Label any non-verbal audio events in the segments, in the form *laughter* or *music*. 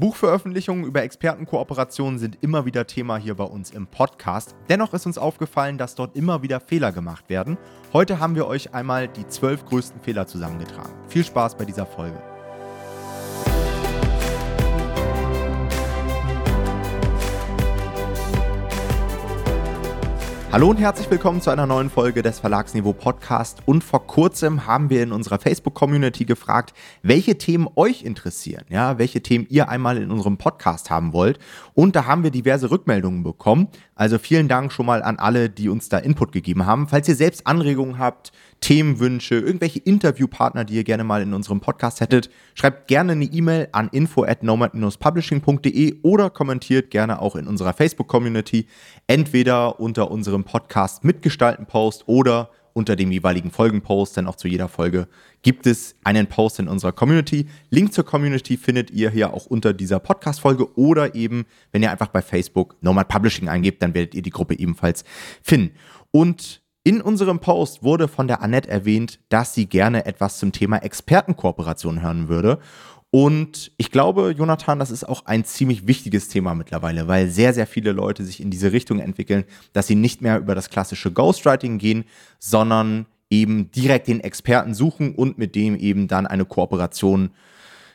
Buchveröffentlichungen über Expertenkooperationen sind immer wieder Thema hier bei uns im Podcast. Dennoch ist uns aufgefallen, dass dort immer wieder Fehler gemacht werden. Heute haben wir euch einmal die zwölf größten Fehler zusammengetragen. Viel Spaß bei dieser Folge. Hallo und herzlich willkommen zu einer neuen Folge des Verlagsniveau Podcast. Und vor kurzem haben wir in unserer Facebook-Community gefragt, welche Themen euch interessieren, ja, welche Themen ihr einmal in unserem Podcast haben wollt. Und da haben wir diverse Rückmeldungen bekommen. Also vielen Dank schon mal an alle, die uns da Input gegeben haben. Falls ihr selbst Anregungen habt, Themenwünsche, irgendwelche Interviewpartner, die ihr gerne mal in unserem Podcast hättet, schreibt gerne eine E-Mail an info at nomad-publishing.de oder kommentiert gerne auch in unserer Facebook-Community, entweder unter unserem Podcast mitgestalten Post oder unter dem jeweiligen Folgenpost, denn auch zu jeder Folge gibt es einen Post in unserer Community. Link zur Community findet ihr hier auch unter dieser Podcast-Folge oder eben, wenn ihr einfach bei Facebook Nomad Publishing eingebt, dann werdet ihr die Gruppe ebenfalls finden. Und in unserem Post wurde von der Annette erwähnt, dass sie gerne etwas zum Thema Expertenkooperation hören würde. Und ich glaube, Jonathan, das ist auch ein ziemlich wichtiges Thema mittlerweile, weil sehr, sehr viele Leute sich in diese Richtung entwickeln, dass sie nicht mehr über das klassische Ghostwriting gehen, sondern eben direkt den Experten suchen und mit dem eben dann eine Kooperation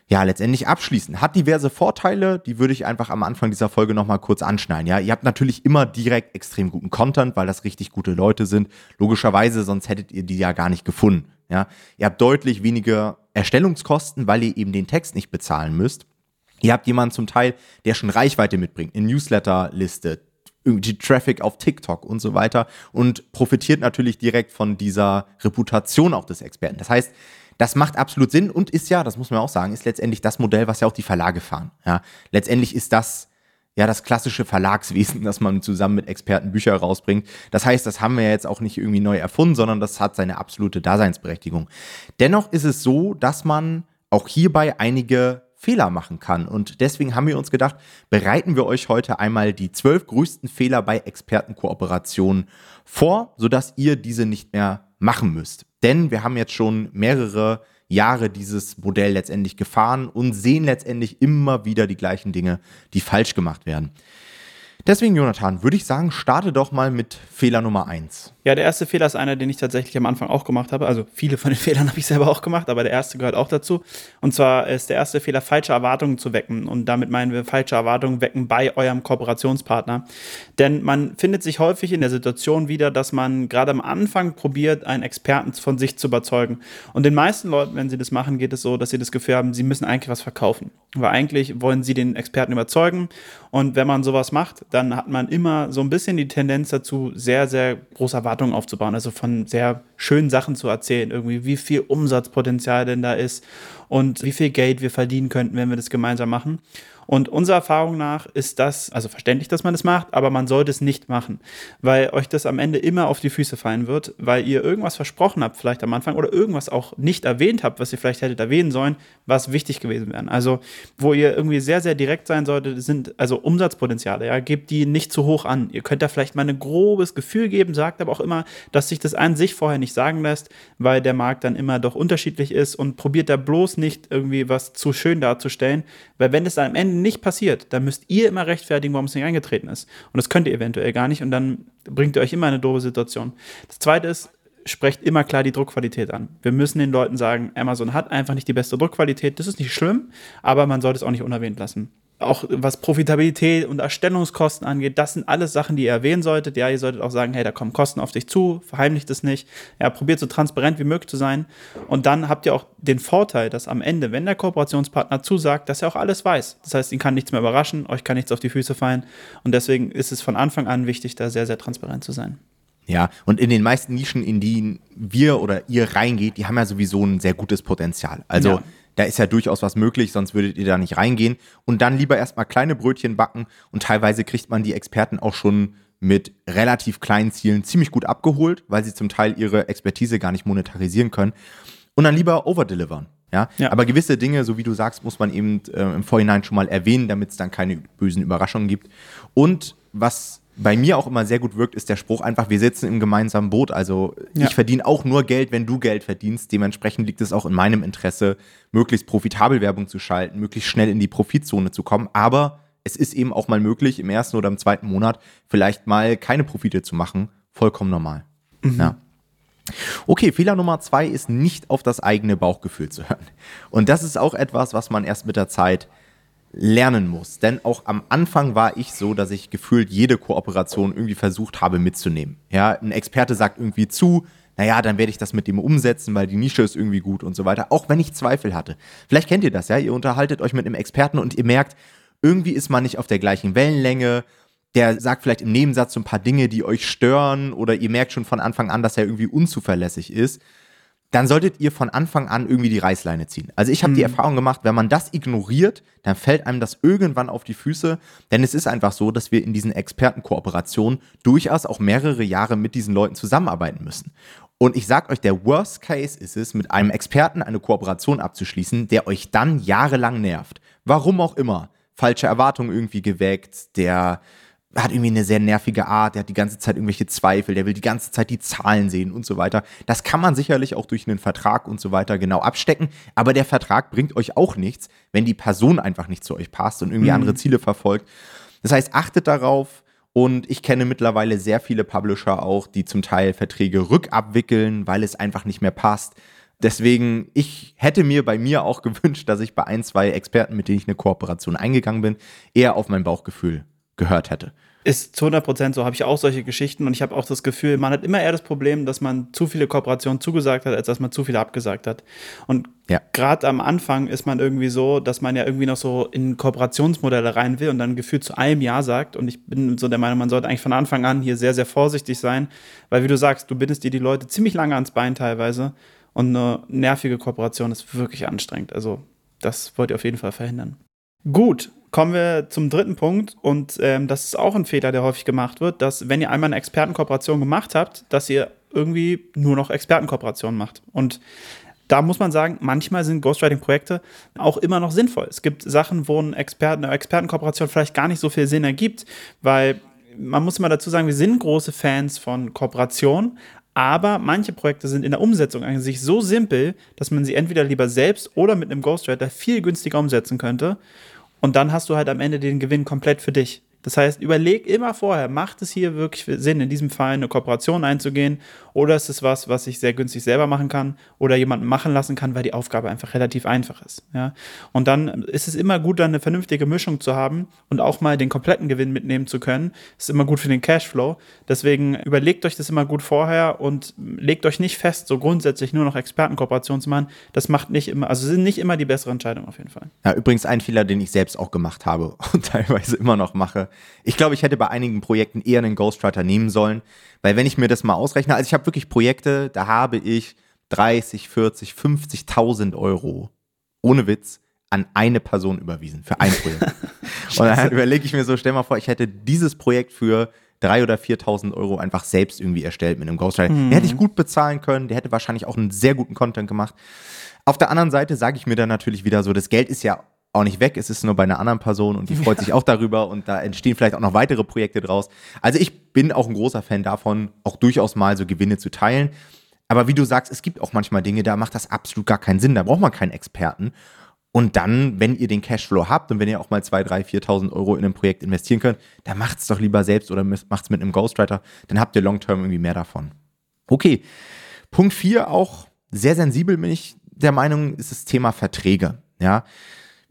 ja, letztendlich abschließen. Hat diverse Vorteile, die würde ich einfach am Anfang dieser Folge nochmal kurz anschneiden. Ja, ihr habt natürlich immer direkt extrem guten Content, weil das richtig gute Leute sind. Logischerweise, sonst hättet ihr die ja gar nicht gefunden. Ja, ihr habt deutlich weniger Erstellungskosten, weil ihr eben den Text nicht bezahlen müsst. Ihr habt jemanden zum Teil, der schon Reichweite mitbringt, eine Newsletterliste, irgendwie Traffic auf TikTok und so weiter und profitiert natürlich direkt von dieser Reputation auch des Experten. Das heißt, das macht absolut Sinn und ist ja, das muss man auch sagen, ist letztendlich das Modell, was ja auch die Verlage fahren. Ja, letztendlich ist das ja das klassische Verlagswesen, *laughs* dass man zusammen mit Experten Bücher rausbringt. Das heißt, das haben wir jetzt auch nicht irgendwie neu erfunden, sondern das hat seine absolute Daseinsberechtigung. Dennoch ist es so, dass man auch hierbei einige Fehler machen kann. Und deswegen haben wir uns gedacht, bereiten wir euch heute einmal die zwölf größten Fehler bei Expertenkooperationen vor, sodass ihr diese nicht mehr machen müsst. Denn wir haben jetzt schon mehrere Jahre dieses Modell letztendlich gefahren und sehen letztendlich immer wieder die gleichen Dinge, die falsch gemacht werden. Deswegen, Jonathan, würde ich sagen, starte doch mal mit Fehler Nummer eins. Ja, der erste Fehler ist einer, den ich tatsächlich am Anfang auch gemacht habe. Also viele von den *laughs* Fehlern habe ich selber auch gemacht, aber der erste gehört auch dazu. Und zwar ist der erste Fehler, falsche Erwartungen zu wecken. Und damit meinen wir falsche Erwartungen wecken bei eurem Kooperationspartner. Denn man findet sich häufig in der Situation wieder, dass man gerade am Anfang probiert, einen Experten von sich zu überzeugen. Und den meisten Leuten, wenn sie das machen, geht es so, dass sie das Gefühl haben, sie müssen eigentlich was verkaufen. Weil eigentlich wollen sie den Experten überzeugen. Und wenn man sowas macht, dann hat man immer so ein bisschen die Tendenz dazu, sehr, sehr große Erwartungen aufzubauen. Also von sehr schönen Sachen zu erzählen, irgendwie, wie viel Umsatzpotenzial denn da ist und wie viel Geld wir verdienen könnten, wenn wir das gemeinsam machen. Und unserer Erfahrung nach ist das, also verständlich, dass man das macht, aber man sollte es nicht machen, weil euch das am Ende immer auf die Füße fallen wird, weil ihr irgendwas versprochen habt, vielleicht am Anfang, oder irgendwas auch nicht erwähnt habt, was ihr vielleicht hättet erwähnen sollen, was wichtig gewesen wäre. Also, wo ihr irgendwie sehr, sehr direkt sein solltet, sind also Umsatzpotenziale, ja, gebt die nicht zu hoch an. Ihr könnt da vielleicht mal ein grobes Gefühl geben, sagt aber auch immer, dass sich das an sich vorher nicht sagen lässt, weil der Markt dann immer doch unterschiedlich ist und probiert da bloß nicht irgendwie was zu schön darzustellen, weil wenn es dann am Ende nicht passiert, dann müsst ihr immer rechtfertigen, warum es nicht eingetreten ist. Und das könnt ihr eventuell gar nicht und dann bringt ihr euch immer eine doofe Situation. Das zweite ist, sprecht immer klar die Druckqualität an. Wir müssen den Leuten sagen, Amazon hat einfach nicht die beste Druckqualität. Das ist nicht schlimm, aber man sollte es auch nicht unerwähnt lassen auch was Profitabilität und Erstellungskosten angeht, das sind alles Sachen, die ihr erwähnen solltet. Ja, ihr solltet auch sagen, hey, da kommen Kosten auf dich zu, verheimlicht es nicht. Ja, probiert so transparent wie möglich zu sein. Und dann habt ihr auch den Vorteil, dass am Ende, wenn der Kooperationspartner zusagt, dass er auch alles weiß. Das heißt, ihn kann nichts mehr überraschen, euch kann nichts auf die Füße fallen. Und deswegen ist es von Anfang an wichtig, da sehr, sehr transparent zu sein. Ja, und in den meisten Nischen, in die wir oder ihr reingeht, die haben ja sowieso ein sehr gutes Potenzial. Also ja da ist ja durchaus was möglich, sonst würdet ihr da nicht reingehen. Und dann lieber erstmal kleine Brötchen backen und teilweise kriegt man die Experten auch schon mit relativ kleinen Zielen ziemlich gut abgeholt, weil sie zum Teil ihre Expertise gar nicht monetarisieren können. Und dann lieber overdelivern. Ja? ja. Aber gewisse Dinge, so wie du sagst, muss man eben äh, im Vorhinein schon mal erwähnen, damit es dann keine bösen Überraschungen gibt. Und was bei mir auch immer sehr gut wirkt, ist der Spruch einfach, wir sitzen im gemeinsamen Boot. Also ja. ich verdiene auch nur Geld, wenn du Geld verdienst. Dementsprechend liegt es auch in meinem Interesse, möglichst profitabel Werbung zu schalten, möglichst schnell in die Profitzone zu kommen. Aber es ist eben auch mal möglich, im ersten oder im zweiten Monat vielleicht mal keine Profite zu machen. Vollkommen normal. Mhm. Ja. Okay, Fehler Nummer zwei ist nicht auf das eigene Bauchgefühl zu hören. Und das ist auch etwas, was man erst mit der Zeit lernen muss. Denn auch am Anfang war ich so, dass ich gefühlt jede Kooperation irgendwie versucht habe mitzunehmen. Ja, ein Experte sagt irgendwie zu, naja, dann werde ich das mit dem umsetzen, weil die Nische ist irgendwie gut und so weiter. Auch wenn ich Zweifel hatte. Vielleicht kennt ihr das, ja. Ihr unterhaltet euch mit einem Experten und ihr merkt, irgendwie ist man nicht auf der gleichen Wellenlänge. Der sagt vielleicht im Nebensatz so ein paar Dinge, die euch stören oder ihr merkt schon von Anfang an, dass er irgendwie unzuverlässig ist dann solltet ihr von Anfang an irgendwie die Reißleine ziehen. Also ich habe mhm. die Erfahrung gemacht, wenn man das ignoriert, dann fällt einem das irgendwann auf die Füße. Denn es ist einfach so, dass wir in diesen Expertenkooperationen durchaus auch mehrere Jahre mit diesen Leuten zusammenarbeiten müssen. Und ich sag euch, der Worst Case ist es, mit einem Experten eine Kooperation abzuschließen, der euch dann jahrelang nervt. Warum auch immer. Falsche Erwartungen irgendwie geweckt, der hat irgendwie eine sehr nervige Art, der hat die ganze Zeit irgendwelche Zweifel, der will die ganze Zeit die Zahlen sehen und so weiter. Das kann man sicherlich auch durch einen Vertrag und so weiter genau abstecken, aber der Vertrag bringt euch auch nichts, wenn die Person einfach nicht zu euch passt und irgendwie mhm. andere Ziele verfolgt. Das heißt, achtet darauf und ich kenne mittlerweile sehr viele Publisher auch, die zum Teil Verträge rückabwickeln, weil es einfach nicht mehr passt. Deswegen, ich hätte mir bei mir auch *laughs* gewünscht, dass ich bei ein, zwei Experten, mit denen ich eine Kooperation eingegangen bin, eher auf mein Bauchgefühl gehört hätte. Ist zu 100 Prozent so, habe ich auch solche Geschichten und ich habe auch das Gefühl, man hat immer eher das Problem, dass man zu viele Kooperationen zugesagt hat, als dass man zu viele abgesagt hat. Und ja. gerade am Anfang ist man irgendwie so, dass man ja irgendwie noch so in Kooperationsmodelle rein will und dann gefühlt zu einem Ja sagt. Und ich bin so der Meinung, man sollte eigentlich von Anfang an hier sehr, sehr vorsichtig sein, weil wie du sagst, du bindest dir die Leute ziemlich lange ans Bein teilweise und eine nervige Kooperation ist wirklich anstrengend. Also das wollt ihr auf jeden Fall verhindern. Gut, Kommen wir zum dritten Punkt und ähm, das ist auch ein Fehler, der häufig gemacht wird, dass wenn ihr einmal eine Expertenkooperation gemacht habt, dass ihr irgendwie nur noch Expertenkooperationen macht. Und da muss man sagen, manchmal sind Ghostwriting-Projekte auch immer noch sinnvoll. Es gibt Sachen, wo ein Experten, eine Expertenkooperation vielleicht gar nicht so viel Sinn ergibt, weil man muss immer dazu sagen, wir sind große Fans von Kooperation, aber manche Projekte sind in der Umsetzung an sich so simpel, dass man sie entweder lieber selbst oder mit einem Ghostwriter viel günstiger umsetzen könnte. Und dann hast du halt am Ende den Gewinn komplett für dich. Das heißt, überleg immer vorher, macht es hier wirklich Sinn, in diesem Fall eine Kooperation einzugehen oder ist es was, was ich sehr günstig selber machen kann oder jemanden machen lassen kann, weil die Aufgabe einfach relativ einfach ist. Ja? Und dann ist es immer gut, dann eine vernünftige Mischung zu haben und auch mal den kompletten Gewinn mitnehmen zu können. Ist immer gut für den Cashflow. Deswegen überlegt euch das immer gut vorher und legt euch nicht fest, so grundsätzlich nur noch Expertenkooperationen zu machen. Das macht nicht immer, also sind nicht immer die bessere Entscheidung auf jeden Fall. Ja, übrigens ein Fehler, den ich selbst auch gemacht habe *laughs* und teilweise immer noch mache. Ich glaube, ich hätte bei einigen Projekten eher einen Ghostwriter nehmen sollen, weil wenn ich mir das mal ausrechne, also ich habe wirklich Projekte, da habe ich 30, 40, 50.000 Euro ohne Witz an eine Person überwiesen für ein Projekt. *laughs* und dann überlege ich mir so, stell mal vor, ich hätte dieses Projekt für 3.000 oder 4.000 Euro einfach selbst irgendwie erstellt mit einem Ghostwriter. Mhm. Den hätte ich gut bezahlen können, der hätte wahrscheinlich auch einen sehr guten Content gemacht. Auf der anderen Seite sage ich mir dann natürlich wieder so, das Geld ist ja auch nicht weg, es ist nur bei einer anderen Person und die freut sich auch darüber und da entstehen vielleicht auch noch weitere Projekte draus. Also ich bin auch ein großer Fan davon, auch durchaus mal so Gewinne zu teilen. Aber wie du sagst, es gibt auch manchmal Dinge, da macht das absolut gar keinen Sinn, da braucht man keinen Experten. Und dann, wenn ihr den Cashflow habt und wenn ihr auch mal 2.000, 3.000, 4.000 Euro in ein Projekt investieren könnt, dann macht es doch lieber selbst oder macht es mit einem Ghostwriter, dann habt ihr long-term irgendwie mehr davon. Okay, Punkt 4 auch sehr sensibel bin ich der Meinung, ist das Thema Verträge. Ja,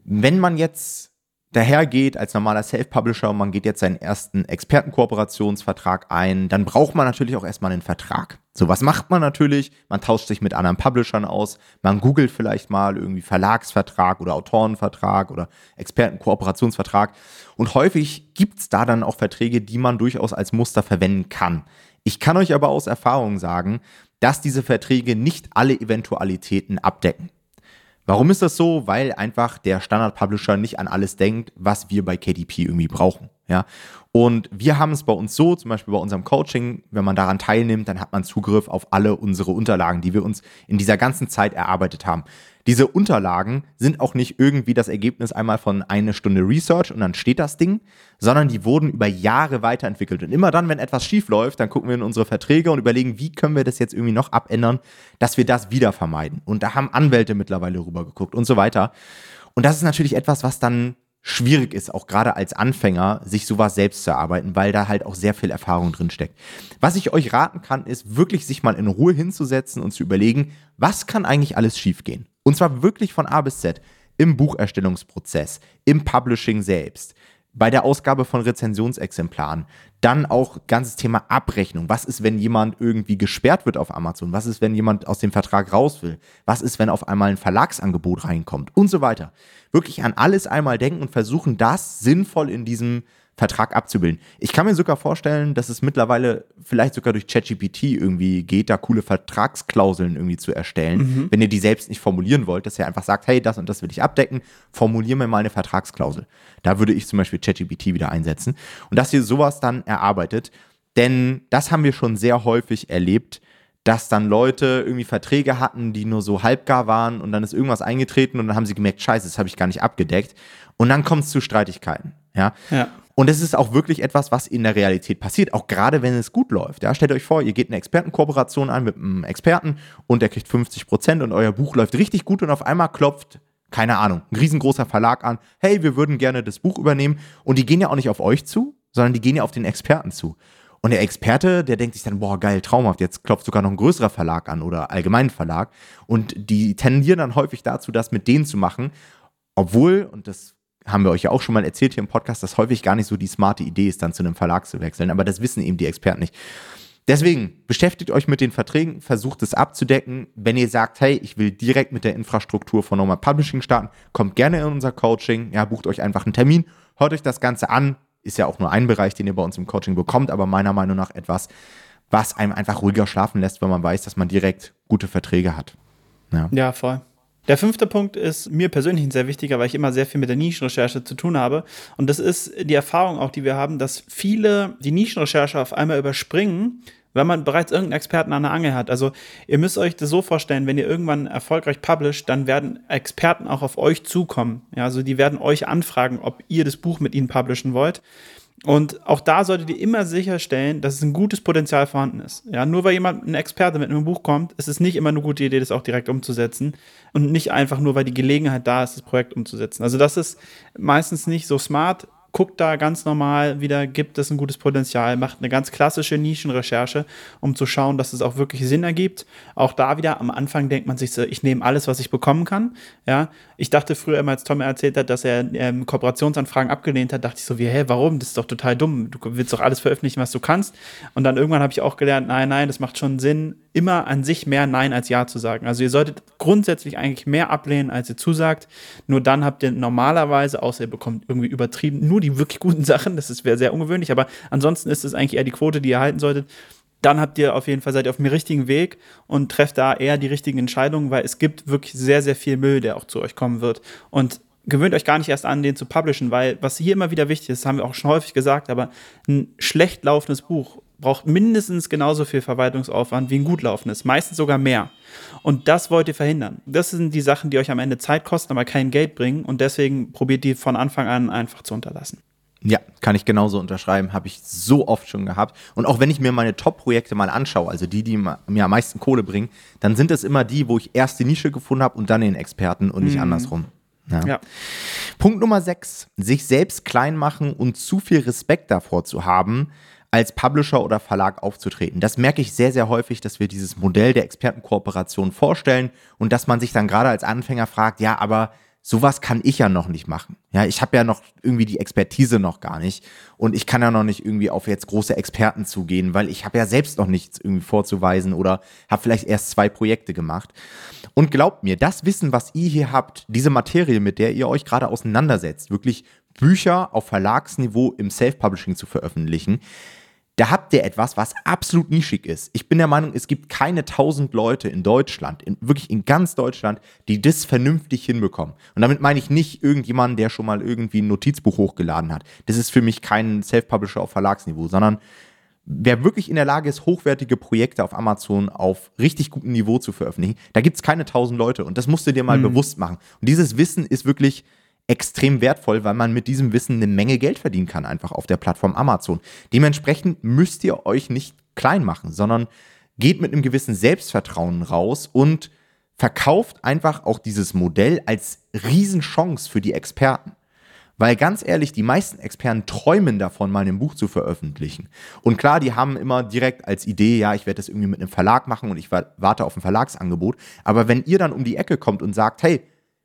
wenn man jetzt dahergeht als normaler Self-Publisher und man geht jetzt seinen ersten Expertenkooperationsvertrag ein, dann braucht man natürlich auch erstmal einen Vertrag. So, was macht man natürlich? Man tauscht sich mit anderen Publishern aus, man googelt vielleicht mal irgendwie Verlagsvertrag oder Autorenvertrag oder Expertenkooperationsvertrag und häufig gibt's da dann auch Verträge, die man durchaus als Muster verwenden kann. Ich kann euch aber aus Erfahrung sagen, dass diese Verträge nicht alle Eventualitäten abdecken. Warum ist das so? Weil einfach der Standard-Publisher nicht an alles denkt, was wir bei KDP irgendwie brauchen. Ja? Und wir haben es bei uns so, zum Beispiel bei unserem Coaching, wenn man daran teilnimmt, dann hat man Zugriff auf alle unsere Unterlagen, die wir uns in dieser ganzen Zeit erarbeitet haben. Diese Unterlagen sind auch nicht irgendwie das Ergebnis einmal von einer Stunde Research und dann steht das Ding, sondern die wurden über Jahre weiterentwickelt. Und immer dann, wenn etwas schief läuft, dann gucken wir in unsere Verträge und überlegen, wie können wir das jetzt irgendwie noch abändern, dass wir das wieder vermeiden. Und da haben Anwälte mittlerweile rübergeguckt und so weiter. Und das ist natürlich etwas, was dann schwierig ist, auch gerade als Anfänger, sich sowas selbst zu erarbeiten, weil da halt auch sehr viel Erfahrung drin steckt. Was ich euch raten kann, ist wirklich sich mal in Ruhe hinzusetzen und zu überlegen, was kann eigentlich alles schiefgehen? Und zwar wirklich von A bis Z. Im Bucherstellungsprozess, im Publishing selbst, bei der Ausgabe von Rezensionsexemplaren. Dann auch ganzes Thema Abrechnung. Was ist, wenn jemand irgendwie gesperrt wird auf Amazon? Was ist, wenn jemand aus dem Vertrag raus will? Was ist, wenn auf einmal ein Verlagsangebot reinkommt? Und so weiter. Wirklich an alles einmal denken und versuchen, das sinnvoll in diesem Vertrag abzubilden. Ich kann mir sogar vorstellen, dass es mittlerweile vielleicht sogar durch ChatGPT irgendwie geht, da coole Vertragsklauseln irgendwie zu erstellen, mhm. wenn ihr die selbst nicht formulieren wollt, dass ihr einfach sagt, hey, das und das will ich abdecken, formulier mir mal eine Vertragsklausel. Da würde ich zum Beispiel ChatGPT wieder einsetzen und dass ihr sowas dann erarbeitet, denn das haben wir schon sehr häufig erlebt, dass dann Leute irgendwie Verträge hatten, die nur so halbgar waren und dann ist irgendwas eingetreten und dann haben sie gemerkt, scheiße, das habe ich gar nicht abgedeckt. Und dann kommt es zu Streitigkeiten. Ja? ja. Und es ist auch wirklich etwas, was in der Realität passiert, auch gerade wenn es gut läuft. Ja, stellt euch vor, ihr geht eine Expertenkooperation ein mit einem Experten und der kriegt 50 Prozent und euer Buch läuft richtig gut und auf einmal klopft, keine Ahnung, ein riesengroßer Verlag an, hey, wir würden gerne das Buch übernehmen. Und die gehen ja auch nicht auf euch zu, sondern die gehen ja auf den Experten zu. Und der Experte, der denkt sich dann, boah, geil, traumhaft, jetzt klopft sogar noch ein größerer Verlag an oder allgemein Verlag. Und die tendieren dann häufig dazu, das mit denen zu machen, obwohl, und das haben wir euch ja auch schon mal erzählt hier im Podcast, dass häufig gar nicht so die smarte Idee ist, dann zu einem Verlag zu wechseln. Aber das wissen eben die Experten nicht. Deswegen beschäftigt euch mit den Verträgen, versucht es abzudecken. Wenn ihr sagt, hey, ich will direkt mit der Infrastruktur von Normal Publishing starten, kommt gerne in unser Coaching. Ja, bucht euch einfach einen Termin, hört euch das Ganze an. Ist ja auch nur ein Bereich, den ihr bei uns im Coaching bekommt, aber meiner Meinung nach etwas, was einem einfach ruhiger schlafen lässt, wenn man weiß, dass man direkt gute Verträge hat. Ja, ja voll. Der fünfte Punkt ist mir persönlich ein sehr wichtiger, weil ich immer sehr viel mit der Nischenrecherche zu tun habe. Und das ist die Erfahrung auch, die wir haben, dass viele die Nischenrecherche auf einmal überspringen, wenn man bereits irgendeinen Experten an der Angel hat. Also ihr müsst euch das so vorstellen, wenn ihr irgendwann erfolgreich publisht, dann werden Experten auch auf euch zukommen. Ja, also die werden euch anfragen, ob ihr das Buch mit ihnen publishen wollt. Und auch da solltet ihr immer sicherstellen, dass es ein gutes Potenzial vorhanden ist. Ja, nur weil jemand, ein Experte mit einem Buch kommt, ist es nicht immer eine gute Idee, das auch direkt umzusetzen. Und nicht einfach nur, weil die Gelegenheit da ist, das Projekt umzusetzen. Also das ist meistens nicht so smart guckt da ganz normal wieder, gibt es ein gutes Potenzial, macht eine ganz klassische Nischenrecherche, um zu schauen, dass es auch wirklich Sinn ergibt. Auch da wieder, am Anfang denkt man sich so, ich nehme alles, was ich bekommen kann. Ja, ich dachte früher immer, als Tom erzählt hat, dass er ähm, Kooperationsanfragen abgelehnt hat, dachte ich so, wie, hä, warum? Das ist doch total dumm. Du willst doch alles veröffentlichen, was du kannst. Und dann irgendwann habe ich auch gelernt, nein, nein, das macht schon Sinn, immer an sich mehr Nein als Ja zu sagen. Also ihr solltet grundsätzlich eigentlich mehr ablehnen, als ihr zusagt. Nur dann habt ihr normalerweise, außer ihr bekommt irgendwie übertrieben, nur die wirklich guten *laughs* Sachen. Das wäre sehr ungewöhnlich, aber ansonsten ist es eigentlich eher die Quote, die ihr halten solltet. Dann habt ihr auf jeden Fall, seid ihr auf dem richtigen Weg und trefft da eher die richtigen Entscheidungen, weil es gibt wirklich sehr, sehr viel Müll, der auch zu euch kommen wird. Und gewöhnt euch gar nicht erst an, den zu publishen, weil was hier immer wieder wichtig ist, haben wir auch schon häufig gesagt, aber ein schlecht laufendes Buch braucht mindestens genauso viel Verwaltungsaufwand wie ein gut laufendes, meistens sogar mehr. Und das wollt ihr verhindern. Das sind die Sachen, die euch am Ende Zeit kosten, aber kein Geld bringen und deswegen probiert die von Anfang an einfach zu unterlassen. Ja, kann ich genauso unterschreiben, habe ich so oft schon gehabt. Und auch wenn ich mir meine Top-Projekte mal anschaue, also die, die mir am meisten Kohle bringen, dann sind es immer die, wo ich erst die Nische gefunden habe und dann den Experten und nicht mhm. andersrum. Ja. ja. Punkt Nummer 6. Sich selbst klein machen und zu viel Respekt davor zu haben, als Publisher oder Verlag aufzutreten. Das merke ich sehr, sehr häufig, dass wir dieses Modell der Expertenkooperation vorstellen und dass man sich dann gerade als Anfänger fragt, ja, aber sowas kann ich ja noch nicht machen. Ja, ich habe ja noch irgendwie die Expertise noch gar nicht und ich kann ja noch nicht irgendwie auf jetzt große Experten zugehen, weil ich habe ja selbst noch nichts irgendwie vorzuweisen oder habe vielleicht erst zwei Projekte gemacht. Und glaubt mir, das Wissen, was ihr hier habt, diese Materie, mit der ihr euch gerade auseinandersetzt, wirklich Bücher auf Verlagsniveau im Self-Publishing zu veröffentlichen, da habt ihr etwas, was absolut nischig ist. Ich bin der Meinung, es gibt keine tausend Leute in Deutschland, in, wirklich in ganz Deutschland, die das vernünftig hinbekommen. Und damit meine ich nicht irgendjemanden, der schon mal irgendwie ein Notizbuch hochgeladen hat. Das ist für mich kein Self-Publisher auf Verlagsniveau, sondern wer wirklich in der Lage ist, hochwertige Projekte auf Amazon auf richtig gutem Niveau zu veröffentlichen, da gibt es keine tausend Leute und das musst du dir mal mhm. bewusst machen. Und dieses Wissen ist wirklich extrem wertvoll, weil man mit diesem Wissen eine Menge Geld verdienen kann, einfach auf der Plattform Amazon. Dementsprechend müsst ihr euch nicht klein machen, sondern geht mit einem gewissen Selbstvertrauen raus und verkauft einfach auch dieses Modell als Riesenchance für die Experten. Weil ganz ehrlich, die meisten Experten träumen davon, mal ein Buch zu veröffentlichen. Und klar, die haben immer direkt als Idee, ja, ich werde das irgendwie mit einem Verlag machen und ich warte auf ein Verlagsangebot. Aber wenn ihr dann um die Ecke kommt und sagt, hey,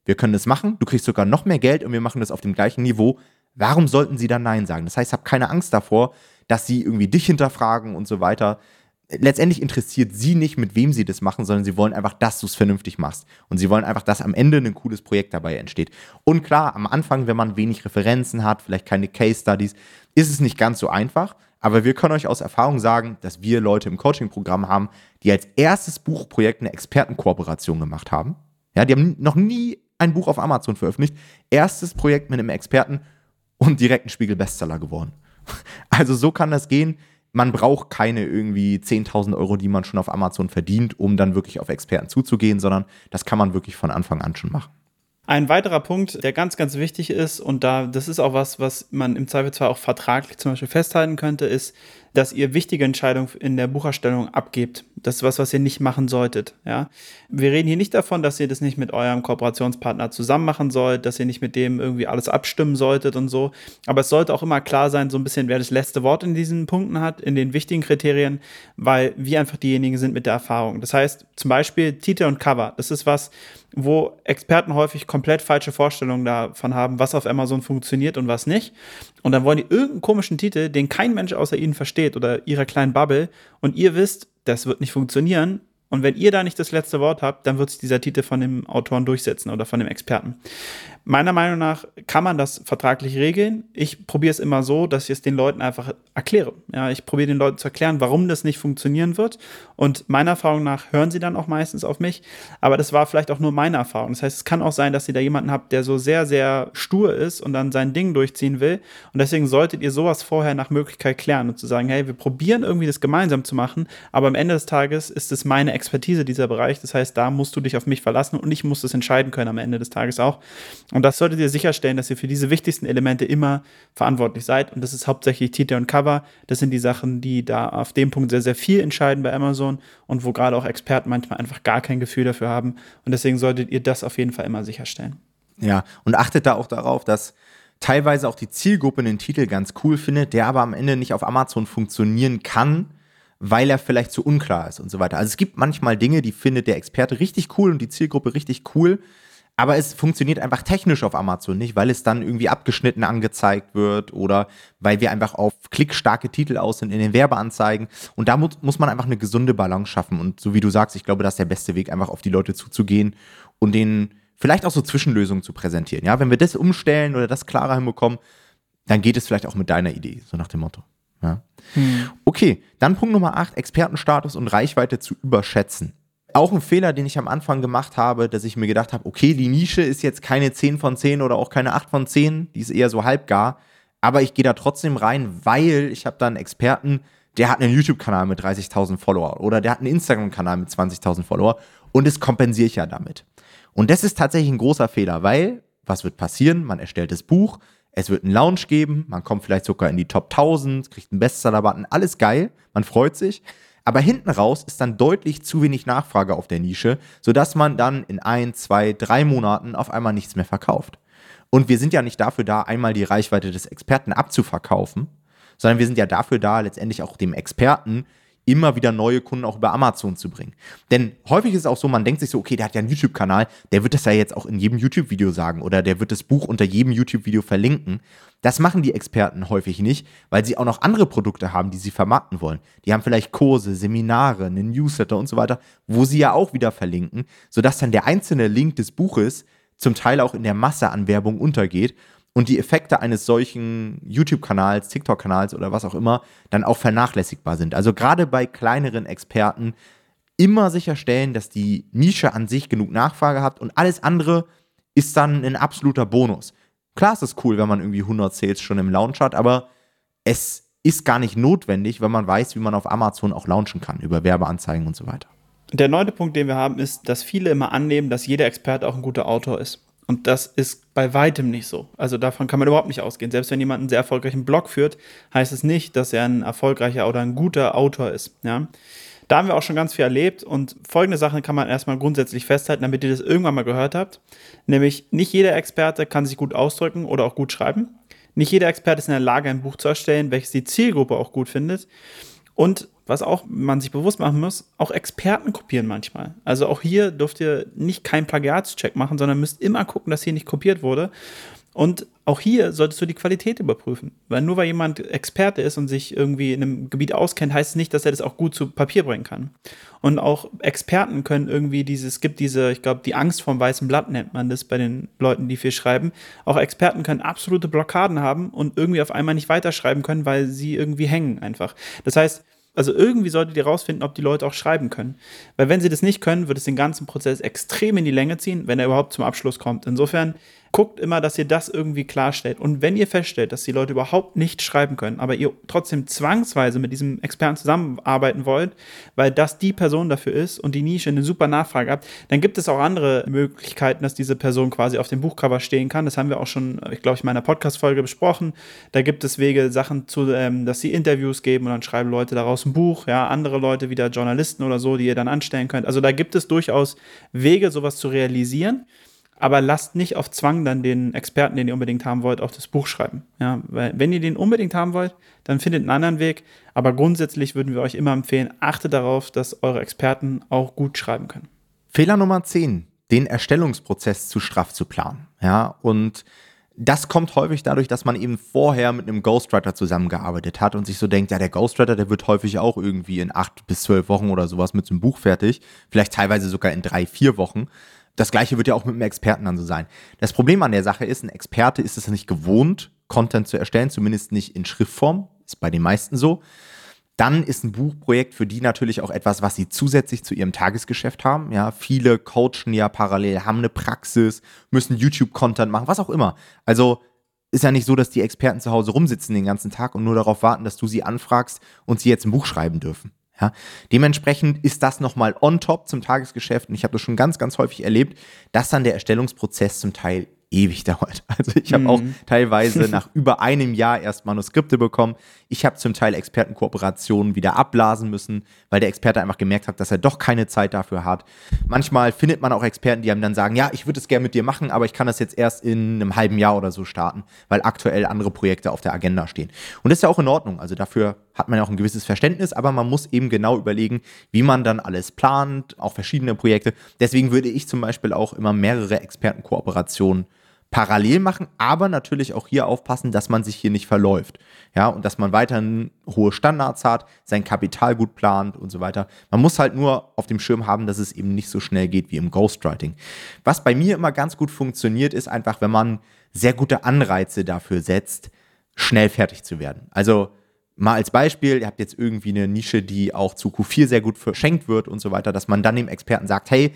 wir können das machen, du kriegst sogar noch mehr Geld und wir machen das auf dem gleichen Niveau, warum sollten sie dann Nein sagen? Das heißt, hab keine Angst davor, dass sie irgendwie dich hinterfragen und so weiter letztendlich interessiert sie nicht, mit wem sie das machen, sondern sie wollen einfach, dass du es vernünftig machst. Und sie wollen einfach, dass am Ende ein cooles Projekt dabei entsteht. Und klar, am Anfang, wenn man wenig Referenzen hat, vielleicht keine Case Studies, ist es nicht ganz so einfach. Aber wir können euch aus Erfahrung sagen, dass wir Leute im Coaching-Programm haben, die als erstes Buchprojekt eine Expertenkooperation gemacht haben. Ja, die haben noch nie ein Buch auf Amazon veröffentlicht. Erstes Projekt mit einem Experten und direkt ein Spiegel-Bestseller geworden. *laughs* Also so kann das gehen man braucht keine irgendwie 10.000 Euro, die man schon auf Amazon verdient, um dann wirklich auf Experten zuzugehen, sondern das kann man wirklich von Anfang an schon machen. Ein weiterer Punkt, der ganz, ganz wichtig ist, und da, das ist auch was, was man im Zweifelsfall auch vertraglich zum Beispiel festhalten könnte, ist, dass ihr wichtige Entscheidungen in der Bucherstellung abgebt. Das ist was, was ihr nicht machen solltet. Ja? Wir reden hier nicht davon, dass ihr das nicht mit eurem Kooperationspartner zusammen machen sollt, dass ihr nicht mit dem irgendwie alles abstimmen solltet und so. Aber es sollte auch immer klar sein, so ein bisschen, wer das letzte Wort in diesen Punkten hat, in den wichtigen Kriterien, weil wir einfach diejenigen sind mit der Erfahrung. Das heißt, zum Beispiel Titel und Cover. Das ist was, wo Experten häufig komplett falsche Vorstellungen davon haben, was auf Amazon funktioniert und was nicht. Und dann wollen die irgendeinen komischen Titel, den kein Mensch außer ihnen versteht oder ihrer kleinen Bubble. Und ihr wisst, das wird nicht funktionieren. Und wenn ihr da nicht das letzte Wort habt, dann wird sich dieser Titel von dem Autoren durchsetzen oder von dem Experten. Meiner Meinung nach kann man das vertraglich regeln. Ich probiere es immer so, dass ich es den Leuten einfach erkläre. Ja, ich probiere den Leuten zu erklären, warum das nicht funktionieren wird. Und meiner Erfahrung nach hören sie dann auch meistens auf mich. Aber das war vielleicht auch nur meine Erfahrung. Das heißt, es kann auch sein, dass ihr da jemanden habt, der so sehr, sehr stur ist und dann sein Ding durchziehen will. Und deswegen solltet ihr sowas vorher nach Möglichkeit klären und zu sagen, hey, wir probieren irgendwie das gemeinsam zu machen. Aber am Ende des Tages ist es meine Expertise, dieser Bereich. Das heißt, da musst du dich auf mich verlassen und ich muss es entscheiden können am Ende des Tages auch. Und das solltet ihr sicherstellen, dass ihr für diese wichtigsten Elemente immer verantwortlich seid. Und das ist hauptsächlich Titel und Cover. Das sind die Sachen, die da auf dem Punkt sehr, sehr viel entscheiden bei Amazon und wo gerade auch Experten manchmal einfach gar kein Gefühl dafür haben. Und deswegen solltet ihr das auf jeden Fall immer sicherstellen. Ja, und achtet da auch darauf, dass teilweise auch die Zielgruppe den Titel ganz cool findet, der aber am Ende nicht auf Amazon funktionieren kann, weil er vielleicht zu unklar ist und so weiter. Also es gibt manchmal Dinge, die findet der Experte richtig cool und die Zielgruppe richtig cool, aber es funktioniert einfach technisch auf Amazon nicht, weil es dann irgendwie abgeschnitten angezeigt wird oder weil wir einfach auf klickstarke Titel aus sind in den Werbeanzeigen. Und da mu muss man einfach eine gesunde Balance schaffen. Und so wie du sagst, ich glaube, das ist der beste Weg, einfach auf die Leute zuzugehen und denen vielleicht auch so Zwischenlösungen zu präsentieren. Ja, wenn wir das umstellen oder das klarer hinbekommen, dann geht es vielleicht auch mit deiner Idee, so nach dem Motto. Ja. Hm. Okay, dann Punkt Nummer 8, Expertenstatus und Reichweite zu überschätzen auch ein Fehler, den ich am Anfang gemacht habe, dass ich mir gedacht habe, okay, die Nische ist jetzt keine 10 von 10 oder auch keine 8 von 10, die ist eher so halbgar, aber ich gehe da trotzdem rein, weil ich habe da einen Experten, der hat einen YouTube-Kanal mit 30.000 Follower oder der hat einen Instagram-Kanal mit 20.000 Follower und das kompensiere ich ja damit. Und das ist tatsächlich ein großer Fehler, weil was wird passieren? Man erstellt das Buch, es wird einen Launch geben, man kommt vielleicht sogar in die Top 1000, kriegt einen Bestseller-Button, alles geil, man freut sich. Aber hinten raus ist dann deutlich zu wenig Nachfrage auf der Nische, sodass man dann in ein, zwei, drei Monaten auf einmal nichts mehr verkauft. Und wir sind ja nicht dafür da, einmal die Reichweite des Experten abzuverkaufen, sondern wir sind ja dafür da, letztendlich auch dem Experten immer wieder neue Kunden auch über Amazon zu bringen. Denn häufig ist es auch so, man denkt sich so, okay, der hat ja einen YouTube-Kanal, der wird das ja jetzt auch in jedem YouTube-Video sagen oder der wird das Buch unter jedem YouTube-Video verlinken. Das machen die Experten häufig nicht, weil sie auch noch andere Produkte haben, die sie vermarkten wollen. Die haben vielleicht Kurse, Seminare, einen Newsletter und so weiter, wo sie ja auch wieder verlinken, sodass dann der einzelne Link des Buches zum Teil auch in der Masse an Werbung untergeht und die Effekte eines solchen YouTube-Kanals, TikTok-Kanals oder was auch immer dann auch vernachlässigbar sind. Also gerade bei kleineren Experten immer sicherstellen, dass die Nische an sich genug Nachfrage hat und alles andere ist dann ein absoluter Bonus. Klar ist es cool, wenn man irgendwie 100 Sales schon im Launch hat, aber es ist gar nicht notwendig, wenn man weiß, wie man auf Amazon auch launchen kann, über Werbeanzeigen und so weiter. Der neunte Punkt, den wir haben, ist, dass viele immer annehmen, dass jeder Experte auch ein guter Autor ist. Und das ist bei weitem nicht so. Also davon kann man überhaupt nicht ausgehen. Selbst wenn jemand einen sehr erfolgreichen Blog führt, heißt es nicht, dass er ein erfolgreicher oder ein guter Autor ist. Ja? Da haben wir auch schon ganz viel erlebt und folgende Sachen kann man erstmal grundsätzlich festhalten, damit ihr das irgendwann mal gehört habt. Nämlich, nicht jeder Experte kann sich gut ausdrücken oder auch gut schreiben. Nicht jeder Experte ist in der Lage, ein Buch zu erstellen, welches die Zielgruppe auch gut findet. Und was auch man sich bewusst machen muss, auch Experten kopieren manchmal. Also auch hier dürft ihr nicht keinen Plagiatscheck machen, sondern müsst immer gucken, dass hier nicht kopiert wurde. Und auch hier solltest du die Qualität überprüfen. Weil nur weil jemand Experte ist und sich irgendwie in einem Gebiet auskennt, heißt es nicht, dass er das auch gut zu Papier bringen kann. Und auch Experten können irgendwie dieses, es gibt diese, ich glaube, die Angst vom weißen Blatt nennt man das bei den Leuten, die viel schreiben. Auch Experten können absolute Blockaden haben und irgendwie auf einmal nicht weiterschreiben können, weil sie irgendwie hängen einfach. Das heißt, also irgendwie solltet ihr rausfinden, ob die Leute auch schreiben können. Weil wenn sie das nicht können, wird es den ganzen Prozess extrem in die Länge ziehen, wenn er überhaupt zum Abschluss kommt. Insofern guckt immer, dass ihr das irgendwie klarstellt. Und wenn ihr feststellt, dass die Leute überhaupt nicht schreiben können, aber ihr trotzdem zwangsweise mit diesem Experten zusammenarbeiten wollt, weil das die Person dafür ist und die Nische eine super Nachfrage habt, dann gibt es auch andere Möglichkeiten, dass diese Person quasi auf dem Buchcover stehen kann. Das haben wir auch schon, ich glaube, in meiner Podcast-Folge besprochen. Da gibt es Wege, Sachen zu, ähm, dass sie Interviews geben und dann schreiben Leute daraus ein Buch, ja, andere Leute wieder Journalisten oder so, die ihr dann anstellen könnt. Also da gibt es durchaus Wege, sowas zu realisieren aber lasst nicht auf Zwang dann den Experten, den ihr unbedingt haben wollt, auch das Buch schreiben. Ja, weil wenn ihr den unbedingt haben wollt, dann findet einen anderen Weg. Aber grundsätzlich würden wir euch immer empfehlen, achtet darauf, dass eure Experten auch gut schreiben können. Fehler Nummer 10, den Erstellungsprozess zu straff zu planen. Ja, und das kommt häufig dadurch, dass man eben vorher mit einem Ghostwriter zusammengearbeitet hat und sich so denkt, ja, der Ghostwriter, der wird häufig auch irgendwie in acht bis zwölf Wochen oder sowas mit so einem Buch fertig, vielleicht teilweise sogar in drei, vier Wochen. Das gleiche wird ja auch mit einem Experten dann so sein. Das Problem an der Sache ist, ein Experte ist es nicht gewohnt, Content zu erstellen, zumindest nicht in Schriftform, ist bei den meisten so. Dann ist ein Buchprojekt für die natürlich auch etwas, was sie zusätzlich zu ihrem Tagesgeschäft haben. Ja, viele coachen ja parallel, haben eine Praxis, müssen YouTube-Content machen, was auch immer. Also ist ja nicht so, dass die Experten zu Hause rumsitzen den ganzen Tag und nur darauf warten, dass du sie anfragst und sie jetzt ein Buch schreiben dürfen. Ja, dementsprechend ist das nochmal on top zum Tagesgeschäft. Und ich habe das schon ganz, ganz häufig erlebt, dass dann der Erstellungsprozess zum Teil ewig *laughs* dauert. Also ich habe mhm. auch teilweise *laughs* nach über einem Jahr erst Manuskripte bekommen. Ich habe zum Teil Expertenkooperationen wieder abblasen müssen, weil der Experte einfach gemerkt hat, dass er doch keine Zeit dafür hat. Manchmal findet man auch Experten, die einem dann sagen, ja, ich würde es gerne mit dir machen, aber ich kann das jetzt erst in einem halben Jahr oder so starten, weil aktuell andere Projekte auf der Agenda stehen. Und das ist ja auch in Ordnung. Also dafür hat man ja auch ein gewisses Verständnis, aber man muss eben genau überlegen, wie man dann alles plant, auch verschiedene Projekte. Deswegen würde ich zum Beispiel auch immer mehrere Expertenkooperationen parallel machen, aber natürlich auch hier aufpassen, dass man sich hier nicht verläuft. Ja, und dass man weiterhin hohe Standards hat, sein Kapital gut plant und so weiter. Man muss halt nur auf dem Schirm haben, dass es eben nicht so schnell geht wie im Ghostwriting. Was bei mir immer ganz gut funktioniert, ist einfach, wenn man sehr gute Anreize dafür setzt, schnell fertig zu werden. Also mal als Beispiel, ihr habt jetzt irgendwie eine Nische, die auch zu Q4 sehr gut verschenkt wird und so weiter, dass man dann dem Experten sagt, hey,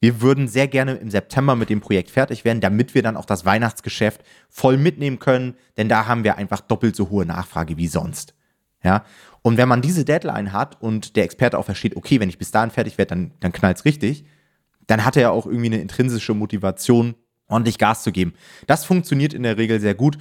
wir würden sehr gerne im September mit dem Projekt fertig werden, damit wir dann auch das Weihnachtsgeschäft voll mitnehmen können, denn da haben wir einfach doppelt so hohe Nachfrage wie sonst. Ja, und wenn man diese Deadline hat und der Experte auch versteht, okay, wenn ich bis dahin fertig werde, dann, dann knallt es richtig, dann hat er ja auch irgendwie eine intrinsische Motivation, ordentlich Gas zu geben. Das funktioniert in der Regel sehr gut.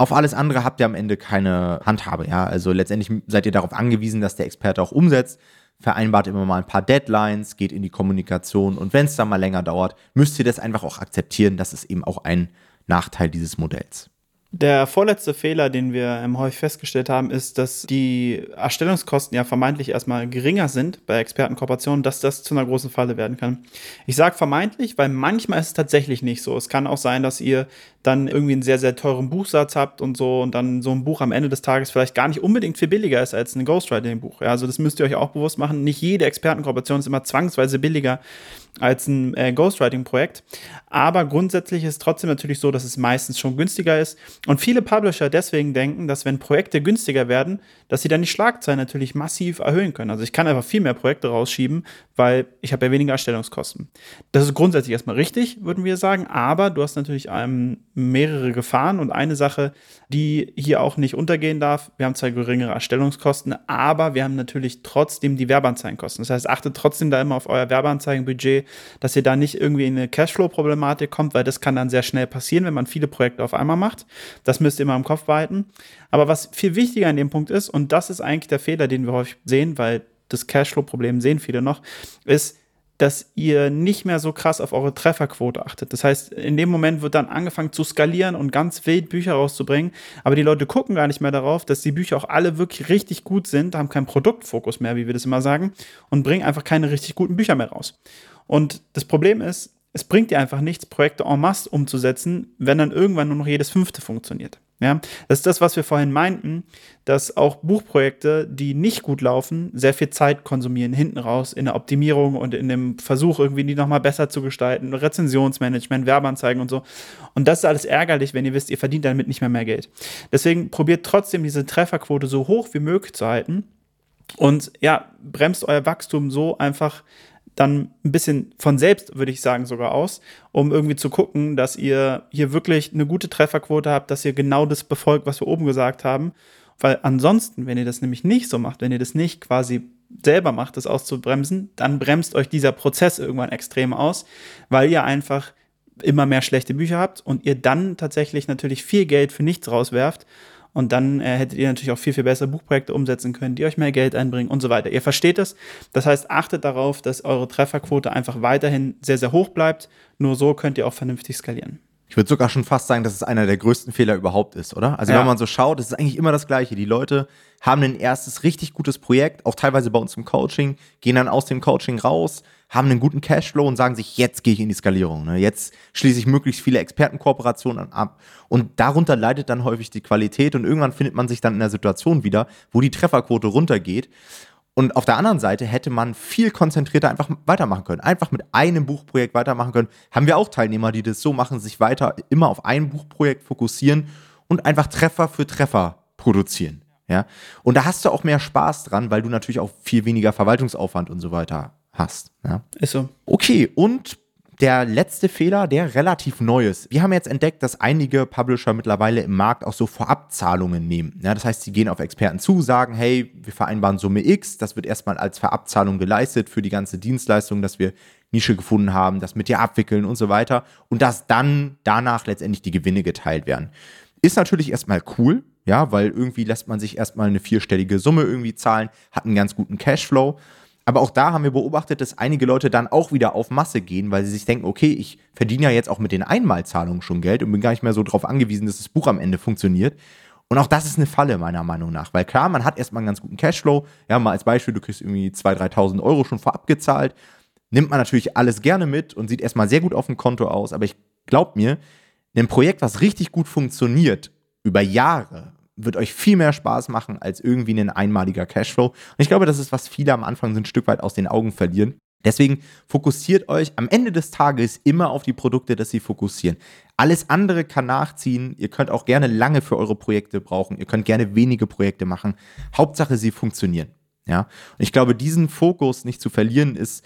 Auf alles andere habt ihr am Ende keine Handhabe, ja. Also letztendlich seid ihr darauf angewiesen, dass der Experte auch umsetzt vereinbart immer mal ein paar Deadlines, geht in die Kommunikation und wenn es dann mal länger dauert, müsst ihr das einfach auch akzeptieren. Das ist eben auch ein Nachteil dieses Modells. Der vorletzte Fehler, den wir häufig festgestellt haben, ist, dass die Erstellungskosten ja vermeintlich erstmal geringer sind bei Expertenkooperationen, dass das zu einer großen Falle werden kann. Ich sage vermeintlich, weil manchmal ist es tatsächlich nicht so. Es kann auch sein, dass ihr dann irgendwie einen sehr, sehr teuren Buchsatz habt und so und dann so ein Buch am Ende des Tages vielleicht gar nicht unbedingt viel billiger ist als ein Ghostwriting-Buch. Ja, also das müsst ihr euch auch bewusst machen. Nicht jede Expertenkooperation ist immer zwangsweise billiger als ein äh, Ghostwriting-Projekt. Aber grundsätzlich ist es trotzdem natürlich so, dass es meistens schon günstiger ist. Und viele Publisher deswegen denken, dass wenn Projekte günstiger werden, dass sie dann die Schlagzeilen natürlich massiv erhöhen können. Also ich kann einfach viel mehr Projekte rausschieben, weil ich habe ja weniger Erstellungskosten. Das ist grundsätzlich erstmal richtig, würden wir sagen. Aber du hast natürlich ähm, mehrere Gefahren. Und eine Sache, die hier auch nicht untergehen darf, wir haben zwar geringere Erstellungskosten, aber wir haben natürlich trotzdem die Werbeanzeigenkosten. Das heißt, achtet trotzdem da immer auf euer Werbeanzeigenbudget, dass ihr da nicht irgendwie in eine Cashflow-Problematik kommt, weil das kann dann sehr schnell passieren, wenn man viele Projekte auf einmal macht. Das müsst ihr immer im Kopf behalten. Aber was viel wichtiger an dem Punkt ist, und das ist eigentlich der Fehler, den wir häufig sehen, weil das Cashflow-Problem sehen viele noch, ist, dass ihr nicht mehr so krass auf eure Trefferquote achtet. Das heißt, in dem Moment wird dann angefangen zu skalieren und ganz wild Bücher rauszubringen, aber die Leute gucken gar nicht mehr darauf, dass die Bücher auch alle wirklich richtig gut sind, haben keinen Produktfokus mehr, wie wir das immer sagen, und bringen einfach keine richtig guten Bücher mehr raus. Und das Problem ist, es bringt dir einfach nichts, Projekte en masse umzusetzen, wenn dann irgendwann nur noch jedes fünfte funktioniert. Ja, das ist das, was wir vorhin meinten, dass auch Buchprojekte, die nicht gut laufen, sehr viel Zeit konsumieren, hinten raus in der Optimierung und in dem Versuch, irgendwie die nochmal besser zu gestalten, Rezensionsmanagement, Werbeanzeigen und so. Und das ist alles ärgerlich, wenn ihr wisst, ihr verdient damit nicht mehr mehr Geld. Deswegen probiert trotzdem diese Trefferquote so hoch wie möglich zu halten und ja, bremst euer Wachstum so einfach dann ein bisschen von selbst, würde ich sagen, sogar aus, um irgendwie zu gucken, dass ihr hier wirklich eine gute Trefferquote habt, dass ihr genau das befolgt, was wir oben gesagt haben. Weil ansonsten, wenn ihr das nämlich nicht so macht, wenn ihr das nicht quasi selber macht, das auszubremsen, dann bremst euch dieser Prozess irgendwann extrem aus, weil ihr einfach immer mehr schlechte Bücher habt und ihr dann tatsächlich natürlich viel Geld für nichts rauswerft und dann äh, hättet ihr natürlich auch viel, viel besser Buchprojekte umsetzen können, die euch mehr Geld einbringen und so weiter. Ihr versteht das. Das heißt, achtet darauf, dass eure Trefferquote einfach weiterhin sehr, sehr hoch bleibt. Nur so könnt ihr auch vernünftig skalieren. Ich würde sogar schon fast sagen, dass es einer der größten Fehler überhaupt ist, oder? Also ja. wenn man so schaut, es ist eigentlich immer das Gleiche. Die Leute haben ein erstes richtig gutes Projekt, auch teilweise bei uns im Coaching, gehen dann aus dem Coaching raus, haben einen guten Cashflow und sagen sich, jetzt gehe ich in die Skalierung. Ne? Jetzt schließe ich möglichst viele Expertenkooperationen ab. Und darunter leidet dann häufig die Qualität und irgendwann findet man sich dann in einer Situation wieder, wo die Trefferquote runtergeht. Und auf der anderen Seite hätte man viel konzentrierter einfach weitermachen können. Einfach mit einem Buchprojekt weitermachen können. Haben wir auch Teilnehmer, die das so machen, sich weiter immer auf ein Buchprojekt fokussieren und einfach Treffer für Treffer produzieren. Ja? Und da hast du auch mehr Spaß dran, weil du natürlich auch viel weniger Verwaltungsaufwand und so weiter hast. Ja? Ist so. Okay, und der letzte Fehler, der relativ neu ist. Wir haben jetzt entdeckt, dass einige Publisher mittlerweile im Markt auch so Vorabzahlungen nehmen. Ja, das heißt, sie gehen auf Experten zu, sagen, hey, wir vereinbaren Summe X, das wird erstmal als Verabzahlung geleistet für die ganze Dienstleistung, dass wir Nische gefunden haben, das mit dir abwickeln und so weiter und dass dann danach letztendlich die Gewinne geteilt werden. Ist natürlich erstmal cool, ja, weil irgendwie lässt man sich erstmal eine vierstellige Summe irgendwie zahlen, hat einen ganz guten Cashflow. Aber auch da haben wir beobachtet, dass einige Leute dann auch wieder auf Masse gehen, weil sie sich denken, okay, ich verdiene ja jetzt auch mit den Einmalzahlungen schon Geld und bin gar nicht mehr so darauf angewiesen, dass das Buch am Ende funktioniert. Und auch das ist eine Falle, meiner Meinung nach. Weil klar, man hat erstmal einen ganz guten Cashflow. Ja, mal als Beispiel, du kriegst irgendwie 2.000, 3.000 Euro schon vorab gezahlt. Nimmt man natürlich alles gerne mit und sieht erstmal sehr gut auf dem Konto aus. Aber ich glaube mir, ein Projekt, was richtig gut funktioniert, über Jahre, wird euch viel mehr Spaß machen als irgendwie ein einmaliger Cashflow. Und ich glaube, das ist, was viele am Anfang so ein Stück weit aus den Augen verlieren. Deswegen fokussiert euch am Ende des Tages immer auf die Produkte, dass sie fokussieren. Alles andere kann nachziehen. Ihr könnt auch gerne lange für eure Projekte brauchen. Ihr könnt gerne wenige Projekte machen. Hauptsache, sie funktionieren. Ja? Und ich glaube, diesen Fokus nicht zu verlieren, ist,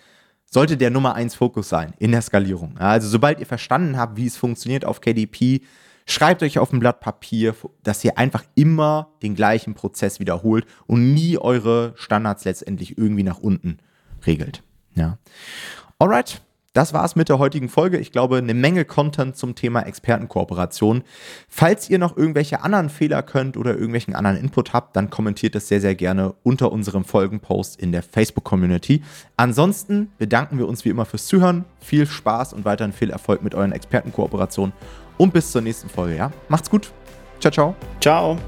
sollte der Nummer eins Fokus sein in der Skalierung. Ja, also, sobald ihr verstanden habt, wie es funktioniert auf KDP, Schreibt euch auf ein Blatt Papier, dass ihr einfach immer den gleichen Prozess wiederholt und nie eure Standards letztendlich irgendwie nach unten regelt. Ja. Alright, das war's mit der heutigen Folge. Ich glaube, eine Menge Content zum Thema Expertenkooperation. Falls ihr noch irgendwelche anderen Fehler könnt oder irgendwelchen anderen Input habt, dann kommentiert das sehr, sehr gerne unter unserem Folgenpost in der Facebook-Community. Ansonsten bedanken wir uns wie immer fürs Zuhören. Viel Spaß und weiterhin viel Erfolg mit euren Expertenkooperationen und bis zur nächsten Folge, ja? Macht's gut. Ciao, ciao. Ciao.